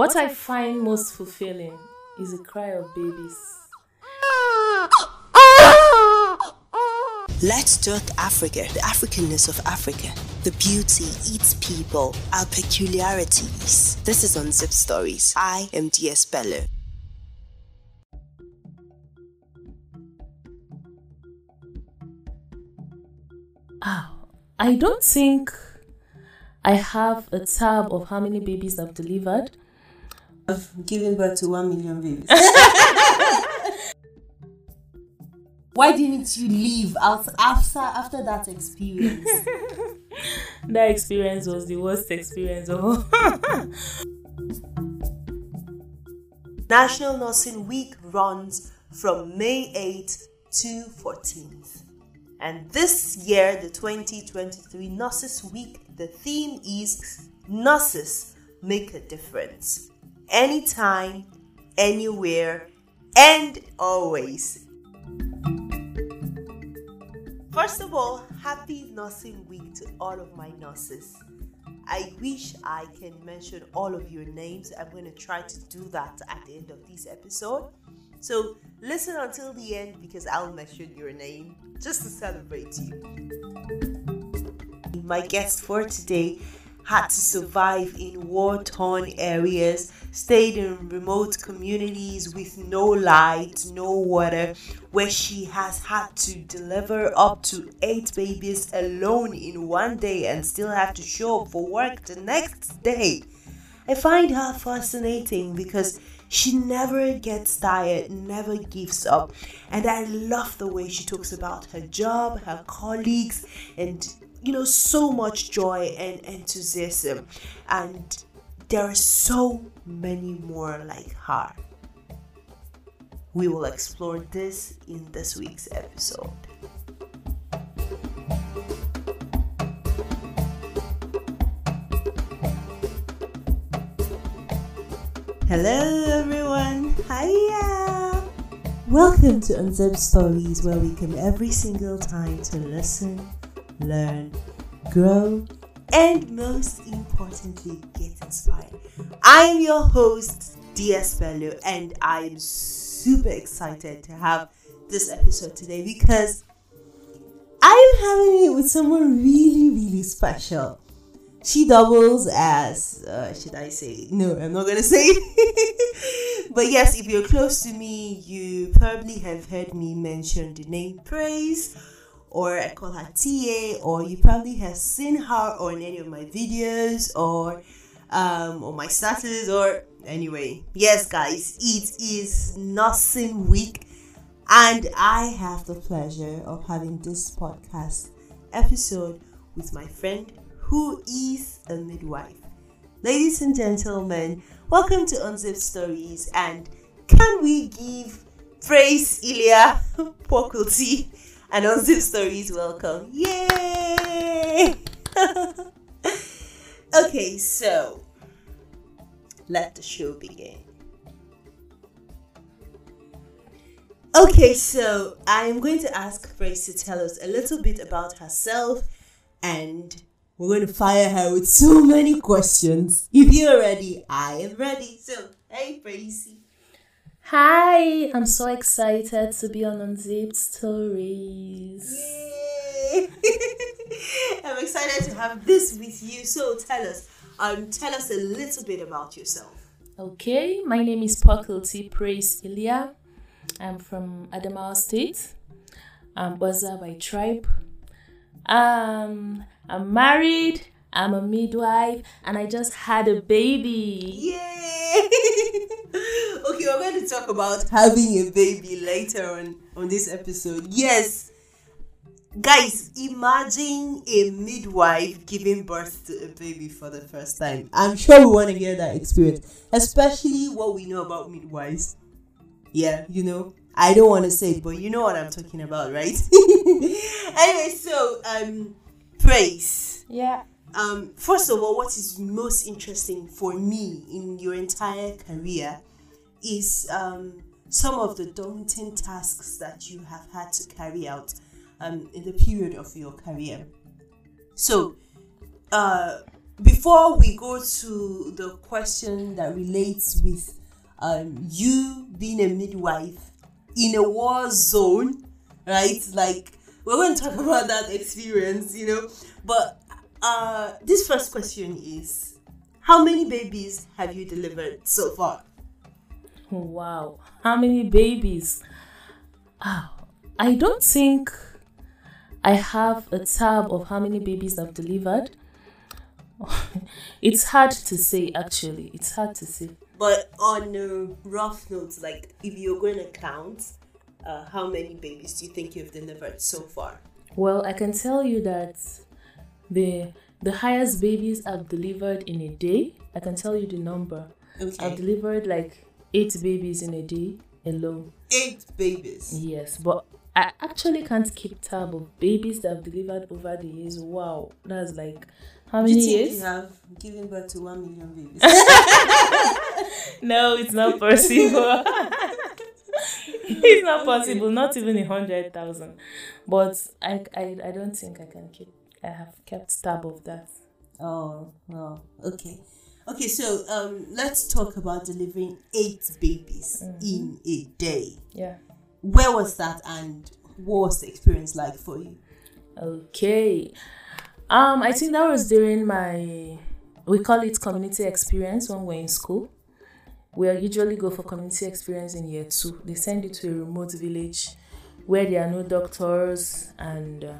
What I find most fulfilling is the cry of babies. Let's talk Africa, the Africanness of Africa, the beauty, its people, our peculiarities. This is Unzipped Stories. I am DS Bello. Oh, I don't think I have a tab of how many babies I've delivered. I've given birth to one million babies. Why didn't you leave out after after that experience? that experience was the worst experience of oh. all. National Nursing Week runs from May 8th to 14th. And this year, the 2023 Nurses Week, the theme is Nurses Make a Difference. Anytime, anywhere, and always. First of all, happy Nursing Week to all of my nurses. I wish I can mention all of your names. I'm going to try to do that at the end of this episode. So listen until the end because I'll mention your name just to celebrate you. My guest for today had to survive in war torn areas, stayed in remote communities with no light, no water, where she has had to deliver up to eight babies alone in one day and still have to show up for work the next day. I find her fascinating because she never gets tired, never gives up. And I love the way she talks about her job, her colleagues, and you know, so much joy and enthusiasm. And there are so many more like her. We will explore this in this week's episode. Hello everyone, hiya! Welcome to Unzipped Stories where we come every single time to listen, learn, grow, and most importantly, get inspired. I'm your host, DS Bello, and I'm super excited to have this episode today because I'm having it with someone really, really special. She doubles as, uh, should I say? No, I'm not gonna say but yes, if you're close to me, you probably have heard me mention the name Praise or I call her TA, or you probably have seen her on any of my videos or um, on my status, or anyway. Yes, guys, it is Nursing Week, and I have the pleasure of having this podcast episode with my friend who is a midwife. Ladies and gentlemen, welcome to Unzip Stories, and can we give praise Illya Pwakulti? And on Zip Stories, welcome. Yay! okay, so let the show begin. Okay, so I'm going to ask Grace to tell us a little bit about herself and we're going to fire her with so many questions. If you're ready, I am ready. So, hey, Gracie. Hi, I'm so excited to be on Unzipped Stories. I'm excited to have this with you. So tell us, um, tell us a little bit about yourself. Okay, my name is Pwakulti Praise Illya. I'm from Adamawa State. I'm Baza by tribe. Um, I'm married. I'm a midwife, and I just had a baby. Yay! okay, we're going to talk about having a baby later on on this episode. Yes, guys, imagine a midwife giving birth to a baby for the first time. I'm sure we want to hear that experience, especially what we know about midwives. Yeah, you know, I don't want to say it, but you know what I'm talking about, right? anyway, so um, praise. Yeah. Um, first of all, what is most interesting for me in your entire career is um, some of the daunting tasks that you have had to carry out um, in the period of your career. So, uh, before we go to the question that relates with um, you being a midwife in a war zone, right? Like we're going to talk about that experience, you know. But uh, this first question is, how many babies have you delivered so far? Wow, how many babies? Ah, I don't think I have a tab of how many babies I've delivered. it's hard to say, actually. It's hard to say. But on a rough note, like if you're going to count, uh, how many babies do you think you've delivered so far? Well, I can tell you that the the highest babies I've delivered in a day. I can tell you the number. Okay. I've delivered like eight babies in a day alone. Eight babies. Yes, but I actually can't keep tab of babies that I've delivered over the years. Wow, that's like how many years? you have given birth to one million babies? no, it's not possible. it's not possible. Not even a hundred thousand. But I, I, I don't think I can keep. I have kept tab of that. oh, well, okay. Okay, so um, let's talk about delivering eight babies in a day. Yeah. Where was that, and what was the experience like for you? Okay. Um, I think that was during my we call it community experience when we're in school. We usually go for community experience in year two. They send you to a remote village where there are no doctors and uh,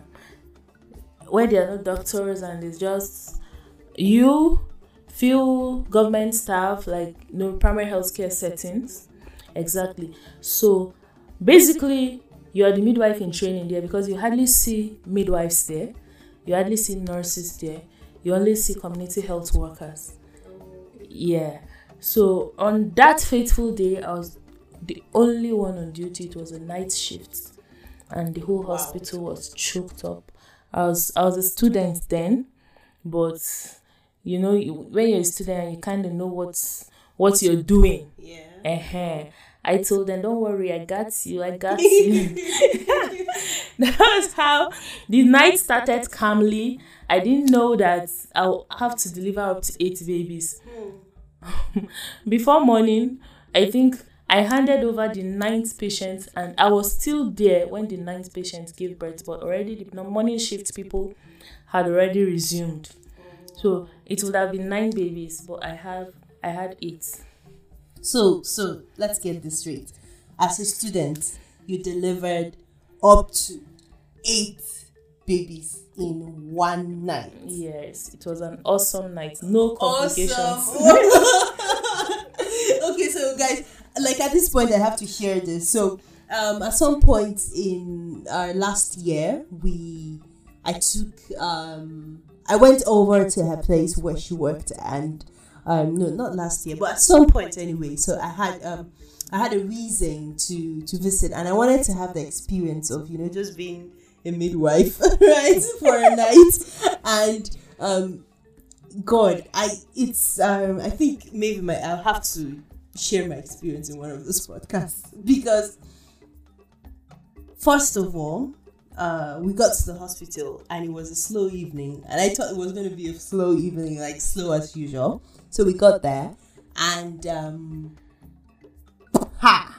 where there are no doctors and it's just you, mm-hmm. few government staff, like no primary healthcare settings. Exactly. So basically you are the midwife in training there because you hardly see midwives there. You hardly see nurses there. You only see community health workers. Yeah. So on that fateful day i was the only one on duty. It was a night shift. And the whole hospital was choked up i was i was a student then but you know you, when you're a student you kind of know what's what you're doing Yeah. uh I told them, don't worry, I got you, I got you. that was how the night started calmly. I didn't know that I'll have to deliver up to eight babies. Before morning, I think I handed over the ninth patient, and I was still there when the ninth patient gave birth, but already the morning shift people had already resumed. So it would have been nine babies, but I have I had eight. So, so let's get this straight. As a student, you delivered up to eight babies in one night. Yes, it was an awesome night. No complications. Awesome. okay, so guys, like at this point, I have to share this. So, um, at some point in our last year, we, I took, um, I went over to her place where she worked, and um, no, not last year, but at some point anyway. So I had, um, I had a reason to to visit, and I wanted to have the experience of you know just being a midwife, right, for a night, and um, God, I it's um I think maybe my I'll have to share my experience in one of those podcasts because first of all, uh, we got to the hospital and it was a slow evening, and I thought it was going to be a slow evening, like slow as usual. So we got there, and um, ha.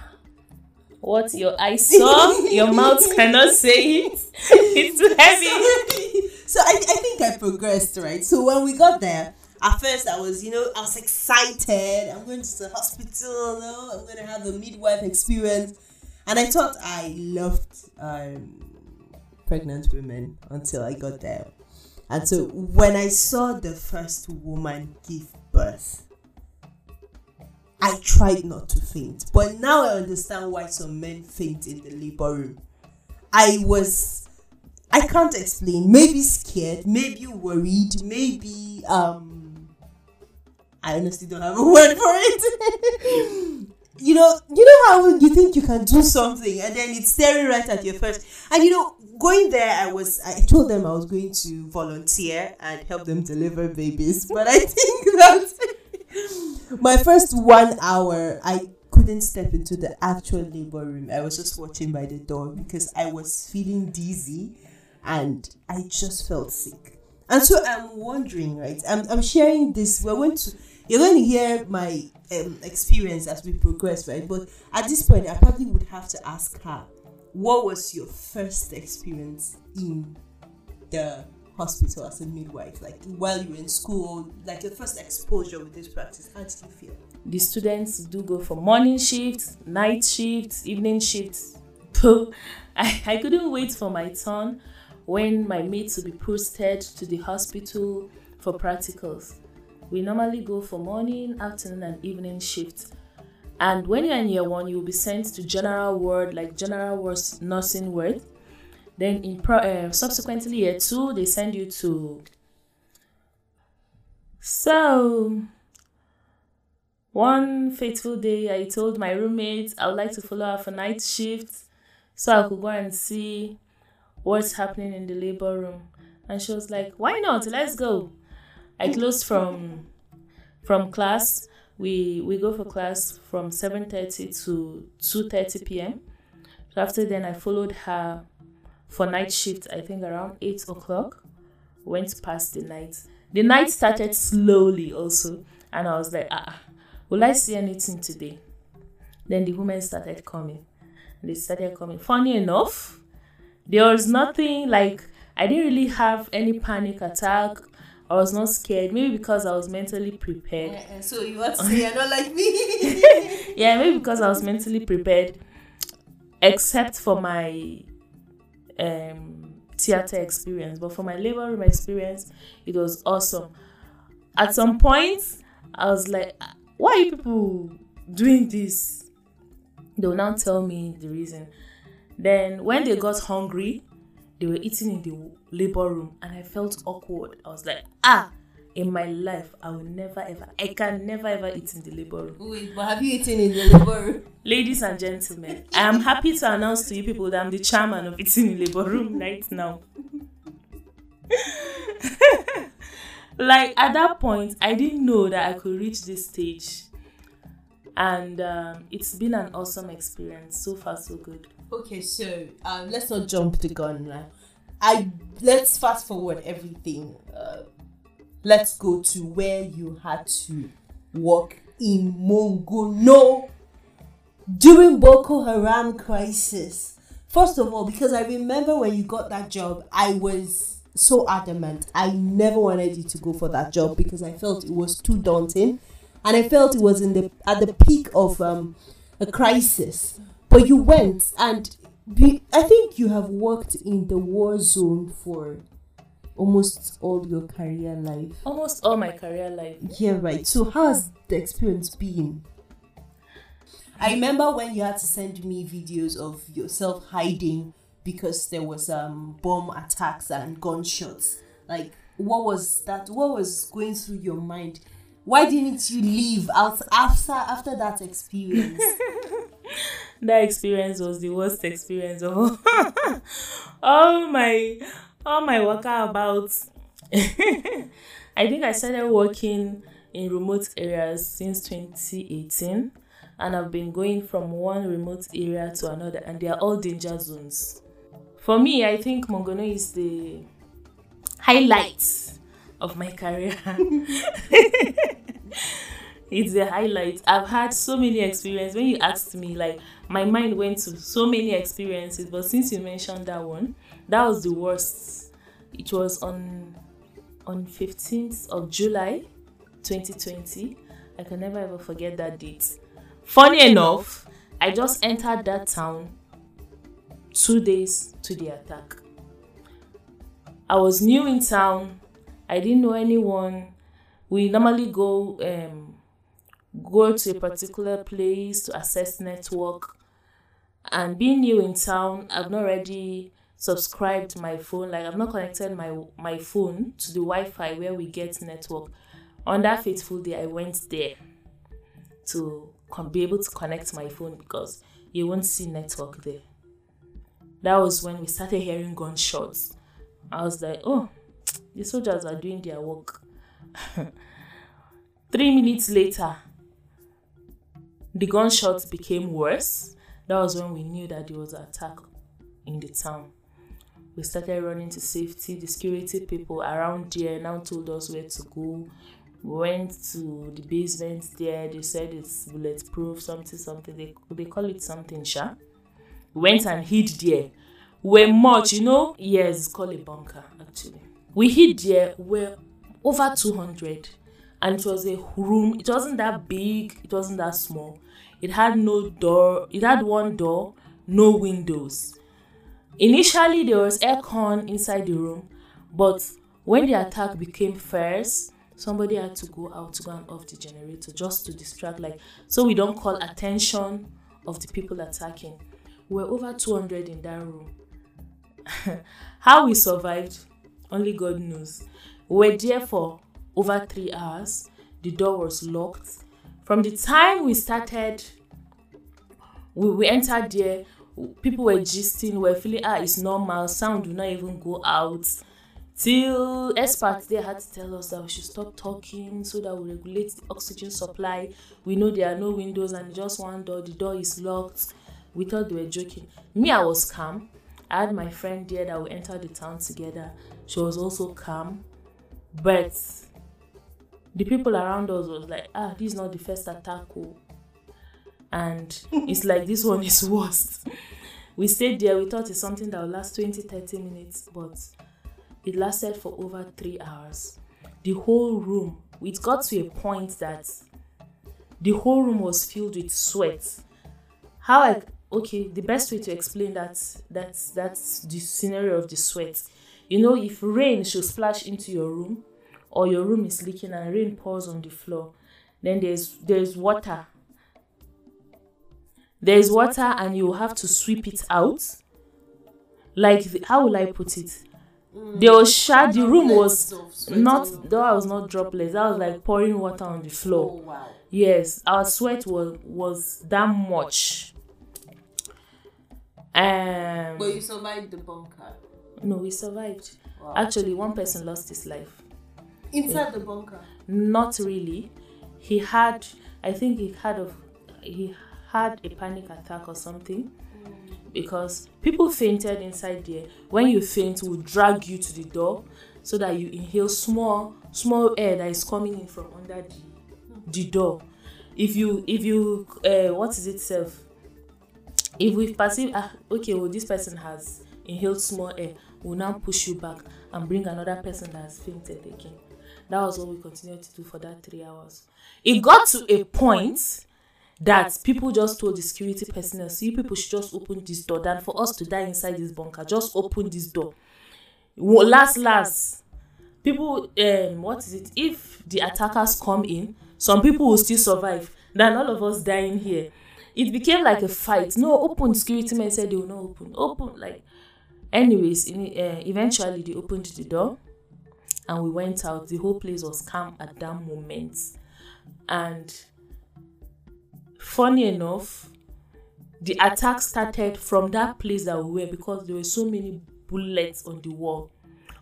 What your eyes saw, your mouth cannot say it. It's too heavy. so I, I think I progressed, right? So when we got there, at first I was, you know, I was excited. I'm going to the hospital, I'm going to have a midwife experience. And I thought I loved um, pregnant women until I got there. And so when I saw the first woman give birth, I tried not to faint. But now I understand why some men faint in the labor room. I was I can't explain. Maybe scared, maybe worried, maybe um I honestly don't have a word for it. you know, you know how you think you can do something and then it's staring right at your face. And you know, going there I was I told them I was going to volunteer and help them deliver babies. But I think that my first one hour I couldn't step into the actual labor room. I was just watching by the door because I was feeling dizzy and I just felt sick. And so I'm wondering, right? I'm, I'm sharing this. We're going to, you're going to hear my um, experience as we progress, right? But at this point, I probably would have to ask her, what was your first experience in the hospital as a midwife? Like while you were in school, like your first exposure with this practice, how did you feel? The students do go for morning shifts, night shifts, evening shifts. I, I couldn't wait for my turn when my mates would be posted to the hospital for practicals. We normally go for morning, afternoon, and evening shifts. And when you're in year one, you will be sent to general ward, like general ward nursing ward. Then in pro, uh, subsequently year two, they send you to. So one fateful day, I told my roommate I would like to follow her for night shift so I could go and see what's happening in the labor room. And she was like, Why not? Let's go. I closed from from class. We we go for class from 7:30 to 2:30 p.m. So after then I followed her for night shift, I think around 8 o'clock. Went past the night. The night started slowly also. And I was like, ah, will I see anything today? Then the women started coming. They started coming. Funny enough, there was nothing like I didn't really have any panic attack. I was not scared. Maybe because I was mentally prepared. Uh, uh, so you want to say you're not like me? yeah, maybe because I was mentally prepared. Except for my um, theater experience, but for my labor room experience, it was awesome. At some point, I was like, "Why are you people doing this?" They will now tell me the reason. Then when they got hungry, they were eating in the labor room and I felt awkward. I was like, ah, in my life, I will never ever, I can never ever eat in the labor room. Wait, but have you eaten in the labor room? Ladies and gentlemen, I am happy to announce to you people that I'm the chairman of eating in labor room right now. like at that point, I didn't know that I could reach this stage. And um, it's been an awesome experience. So far, so good. Okay, so um, let's not jump the gun now. I let's fast forward everything. Uh, let's go to where you had to work in Monguno during Boko Haram crisis. First of all, because I remember when you got that job, I was so adamant. I never wanted you to go for that job because I felt it was too daunting, and I felt it was in the at the peak of um, a crisis. But you went, and be, I think you have worked in the war zone for almost all your career life. Almost all my career life. Yeah, right. So, how has the experience been? I remember when you had to send me videos of yourself hiding because there was um bomb attacks and gunshots. Like, what was that? What was going through your mind? Why didn't you leave out after after that experience? that experience was the worst experience of oh all oh my all my worker about. I think I started working in remote areas since 2018 and I've been going from one remote area to another and they are all danger zones. For me, I think Monguno is the highlight of my career. it's the highlight. I've had so many experiences. When you asked me, like my mind went to so many experiences, but since you mentioned that one, that was the worst. It was on on 15th of July 2020. I can never ever forget that date. Funny enough, I just entered that town two days to the attack. I was new in town. I didn't know anyone. We normally go um, go to a particular place to assess network. And being new in town, I've not already subscribed my phone. Like I've not connected my my phone to the Wi-Fi where we get network. On that fateful day, I went there to be able to connect my phone because you won't see network there. That was when we started hearing gunshots. I was like, oh, the soldiers are doing their work. Three minutes later, the gunshots became worse. That was when we knew that there was an attack in the town. we started running to safety. The security people around there now told us where to go. We went to the basement there. They said it's bulletproof, something, something. They they call it something, sha. We went and hid there. We're much, you know. Yes, it's called a bunker actually. We hid there. We're over two hundred, and it was a room. It wasn't that big. It wasn't that small. It had no door. It had one door, no windows Initially, there was aircon inside the room, but when the attack became fierce, somebody had to go out to go and off the generator just to distract, like, so we don't call attention of the people attacking. We were over 200 in that room. How we survived, only God knows. We were there for over three hours. The door was locked. From the time we started, we, we entered there, people were gisting, were feeling ah it's normal, sound will not even go out. Till experts they had to tell us that we should stop talking so that we regulate the oxygen supply. We know there are no windows and just one door, the door is locked. We thought they were joking. Me, I was calm. I had my friend there that we entered the town together. She was also calm. But the people around us was like, ah, this is not the first attack. Oh. And it's like this one is worst we stayed there we thought it's something that would last 20 30 minutes but it lasted for over three hours. The whole room it got to a point that the whole room was filled with sweat. How i okay the best way to explain that that's that's the scenario of the sweat you know if rain should splash into your room or your room is leaking and rain pours on the floor then there's there's water. There's water and you have to sweep it out. Like the, how will i put it? Mm. there was shad the room was not that was not droplets that was like pouring water on the floor. Oh yes our sweat was was that much. Um But you survived the bunker. no we survived. Actually one person lost his life Inside the bunker. not really. He had i think he had a he had a panic attack or something because people fainted inside there. When you faint will drag you to the door so that you inhale small small air that is coming in from under the the door. If you if you uh, what is it self? If we perceive ah okay well this person has inhaled small air we'll now push you back and bring another person that has fainted again that was what we continued to do for that three hours. It got to a point that people just told the security personnel see people should just open this door than for us to die inside this bunker. Just open this door. Last last people um what is it? If the attackers come in some people will still survive than all of us dying here. It became like a fight. No open security men said they will not open. Open like anyways in, uh, eventually they opened the door and we went out the whole place was calm at that moment. And funny enough the attack started from that place that we were because there were so many bullets on the wall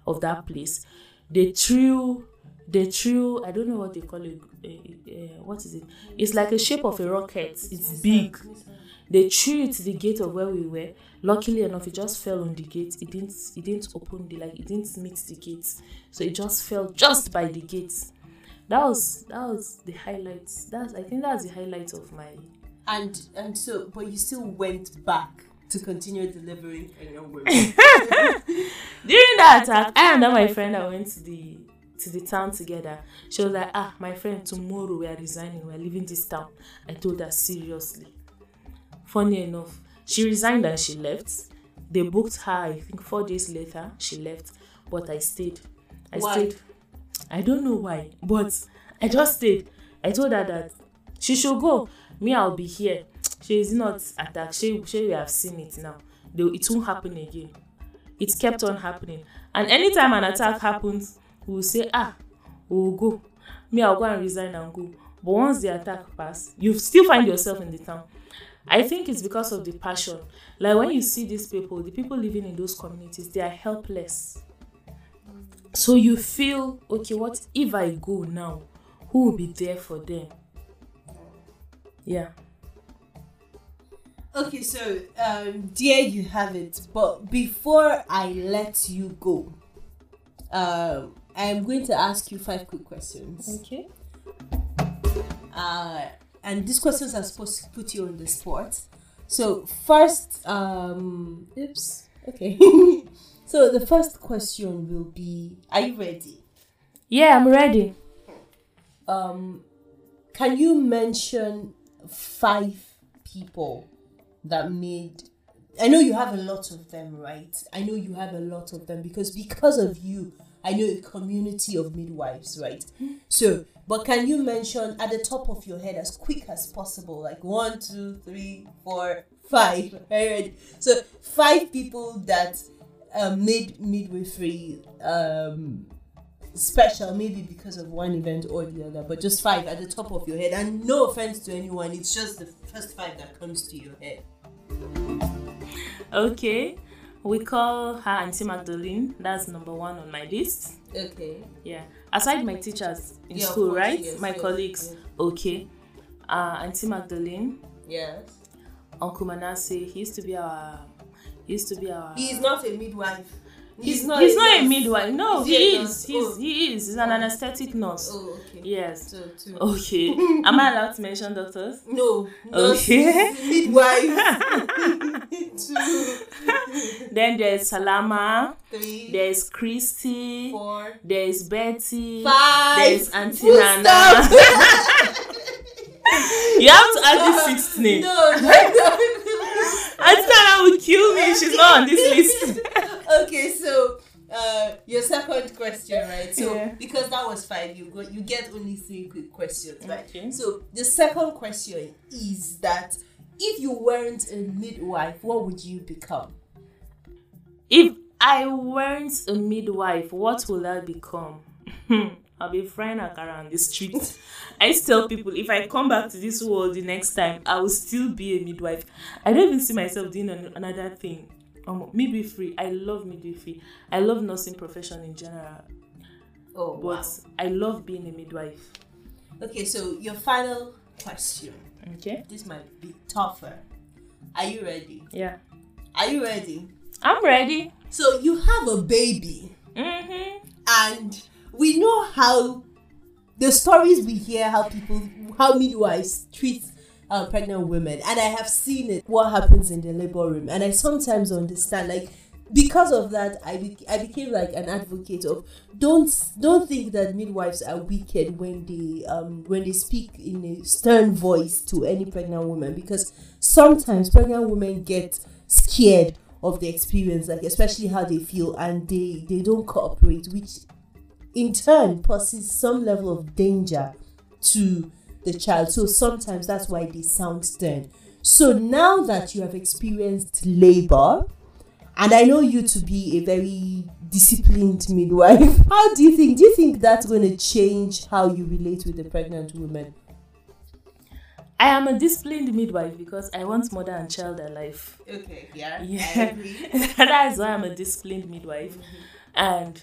of that place. They threw they threw i don't know what they call it uh, uh, what is it? It's like a shape of a rocket. It's big. They threw it to the gate of where we were luckily enough it just fell on the gate. It didn't it didn't open the like it didn't meet the gate. So it just fell just by the gate. That was that was the highlights. That's i think that's the highlight of my And and so, but you still went back to continue delivering in your work. during that attack i and my friend I went to the to the town together. She was like ah my friend tomorrow we are resigning. We are leaving this town. I told her seriously. Funny enough she resigned and she left. They booked her i think four days later she left. But i stayed. I Why? stayed. I don't know why but i just stayed. I told her that she should go. Me i'll be here. She is not attack she she we have seen it now. It won't happen again. It kept on happening. And anytime an attack happens we will say ah we will go me i will go and resign and go. But once the attack pass you still find yourself in the town. I think it's because of the passion. Like when you see these people the people living in those communities they are helpless. So you feel okay what if i go now? Who will be there for them? Yeah. Okay, so um, there you have it. But before I let you go, um, I'm going to ask you five quick questions. Okay. Uh, and these questions are supposed to put you on the spot. So first, um, oops. Okay. so the first question will be: Are you ready? Yeah, I'm ready. Um, can you mention five people that made? I know you have a lot of them, right? I know you have a lot of them because because of you, I know a community of midwives, right? So, but can you mention at the top of your head as quick as possible, like one, two, three, four, five? Right? So, five people that um, made midwifery um, special, maybe because of one event or the other, but just five at the top of your head. And no offense to anyone, it's just the first five that comes to your head. Okay. We call her Auntie Magdalene. That's number one on my list. Okay. Yeah. Aside my teachers in Yeah, school, course, right? yes, my yes, colleagues. yes. Okay. Uh, Auntie Magdalene, Yes. Uncle Manasseh. He used to be our. He used to be our. He's not a midwife. He's, not. He's not a midwife. No, Is he, he is. He's Oh. he is. He's an anesthetic nurse. Oh, okay. Yes. So. Okay. Am I allowed to mention doctors? No. Okay. Midwife. two. Then there's Salama. Three. There's Christy. four. There's Betty. Five. There's Auntie Nana. you have to add the sixth name. No, no, no. Auntie Nana will kill me. She's not on this list. Okay, so uh, your second question, right? So Yeah. because that was five, you got you get only three quick questions, right? Okay. So the second question is that if you weren't a midwife, what would you become? If I weren't a midwife, what will I become? I'll be frying akara on the street. I used to tell people if I come back to this world the next time, I will still be a midwife. I don't even see myself doing an- another thing. Um, midwifery. I love midwifery. I love nursing profession in general, Oh, but I love being a midwife. Okay, so your final question. Okay. This might be tougher. Are you ready? Yeah. Are you ready? I'm ready. So you have a baby. Mm-hmm. and we know how the stories we hear how people how midwives treat uh, pregnant women and i have seen it what happens in the labor room. And i sometimes understand like because of that i, be- I became like an advocate of don't don't think that midwives are wicked when they um when they speak in a stern voice to any pregnant woman because sometimes pregnant women get scared of the experience like especially how they feel and they they don't cooperate which in turn poses some level of danger to the child so sometimes that's why they sound stern so now that you have experienced labor and i know you to be a very disciplined midwife how do you think do you think that's going to change how you relate with the pregnant woman I am a disciplined midwife because I want mother and child alive. okay yeah, Yeah. That is why I'm a disciplined midwife. Mm-hmm. And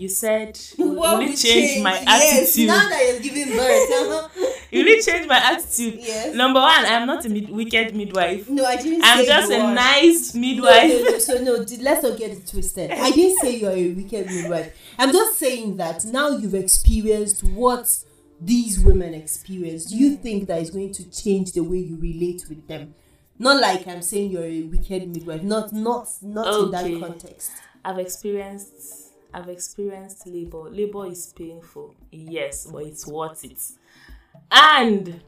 you said, will, will it change, my yes, attitude? now that you're giving birth uh-huh. Will it change my attitude? yes Number one, I'm not a mid- wicked midwife. no i didn't say I'm just you a nice midwife. no, no, so no, let's not get it twisted. I didn't say you're a wicked midwife. I'm just saying that now you've experienced what these women experience. Do you think that is going to change the way you relate with them? Not like I'm saying you're a wicked midwife. Not not not in that context. I've experienced I've experienced labor. Labor is painful, yes, but it's worth it. And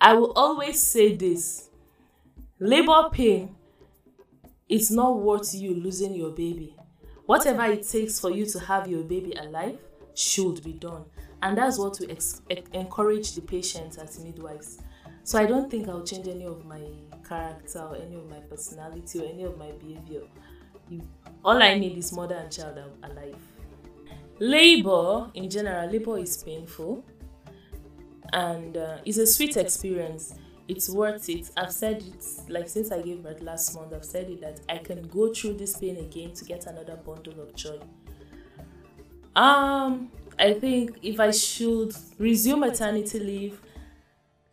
I will always say this labor pain is not worth you losing your baby. Whatever it takes for you to have your baby alive should be done. And that's what we ex- encourage the patients as midwives. So I don't think I'll change any of my character or any of my personality or any of my behavior. You- all I need is mother and child alive. Labor, in general, labor is painful and uh, it's a sweet experience. It's worth it. I've said it like since I gave birth last month. I've said it that I can go through this pain again to get another bundle of joy. Um, I think if I should resume maternity leave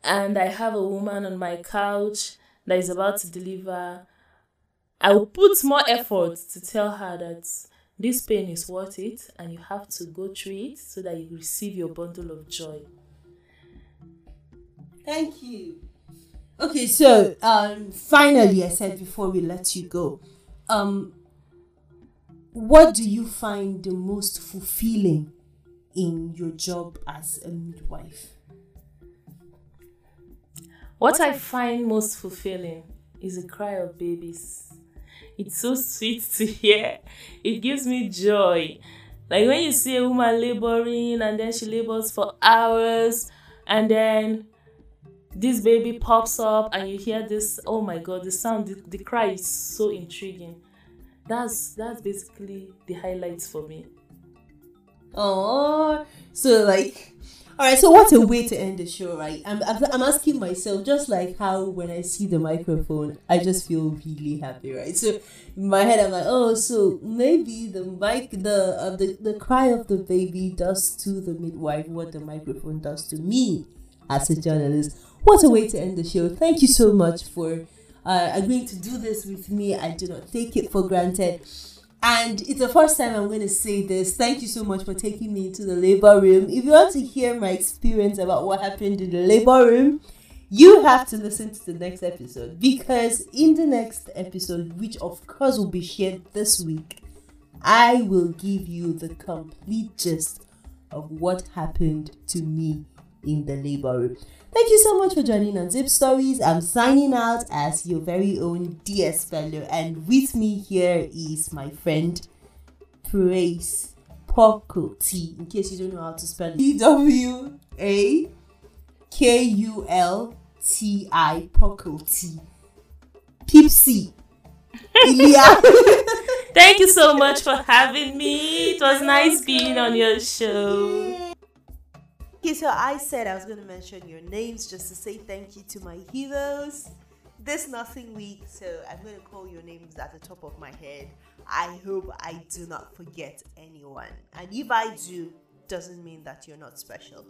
and I have a woman on my couch that is about to deliver, I will put more effort to tell her that this pain is worth it and you have to go through it so that you receive your bundle of joy. Thank you. Okay, so um, finally, I said before we let you go, um, what do you find the most fulfilling in your job as a midwife? What I find most fulfilling is the cry of babies. It's so sweet to hear. It gives me joy. Like when you see a woman laboring and then she labors for hours and then this baby pops up and you hear this oh my god the sound the, the cry is so intriguing that's that's basically the highlights for me Oh, so like, all right. So what a way to end the show, right? I'm, I'm asking myself just like how when I see the microphone, I just feel really happy, right? So in my head, I'm like, oh, so maybe the mic, the uh, the the cry of the baby does to the midwife what the microphone does to me as a journalist. What a way to end the show! Thank you so much for uh, agreeing to do this with me. I do not take it for granted. And it's the first time I'm going to say this. Thank you so much for taking me into the labor room. If you want to hear my experience about what happened in the labor room, you have to listen to the next episode because in the next episode, which of course will be shared this week, I will give you the complete gist of what happened to me in the labor room. Thank you so much for joining on Zip Stories. I'm signing out as your very own DS Bello, and with me here is my friend Praise Pwakulti. In case you don't know how to spell it, P W A K U L T I Pwakulti. Pipsy. Illya. thank you so much for having me it was nice being on your show Okay, so I said I was going to mention your names just to say thank you to my heroes. This nothing week, so I'm going to call your names at the top of my head. I hope I do not forget anyone. And if I do, doesn't mean that you're not special.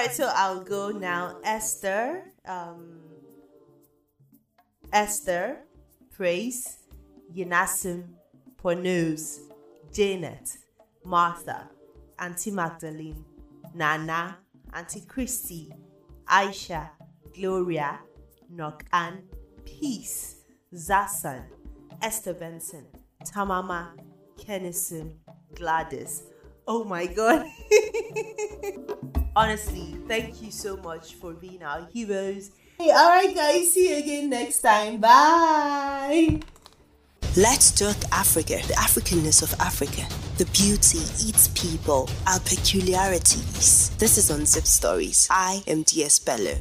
Alright, so I'll go now. Esther, um, Esther, Praise, Yanasim, Pornose, Janet, Martha, Auntie Magdalene, Nana, Auntie Christy, Aisha, Gloria, Nokan, Peace, Zasan, Esther Benson, Tamama, Kennison, Gladys. Oh my god. Honestly, thank you so much for being our heroes. Hey, alright guys, see you again next time. Bye. Let's talk Africa, the Africanness of Africa, the beauty, its people, our peculiarities. This is Unzipped Stories. I am DS Bello.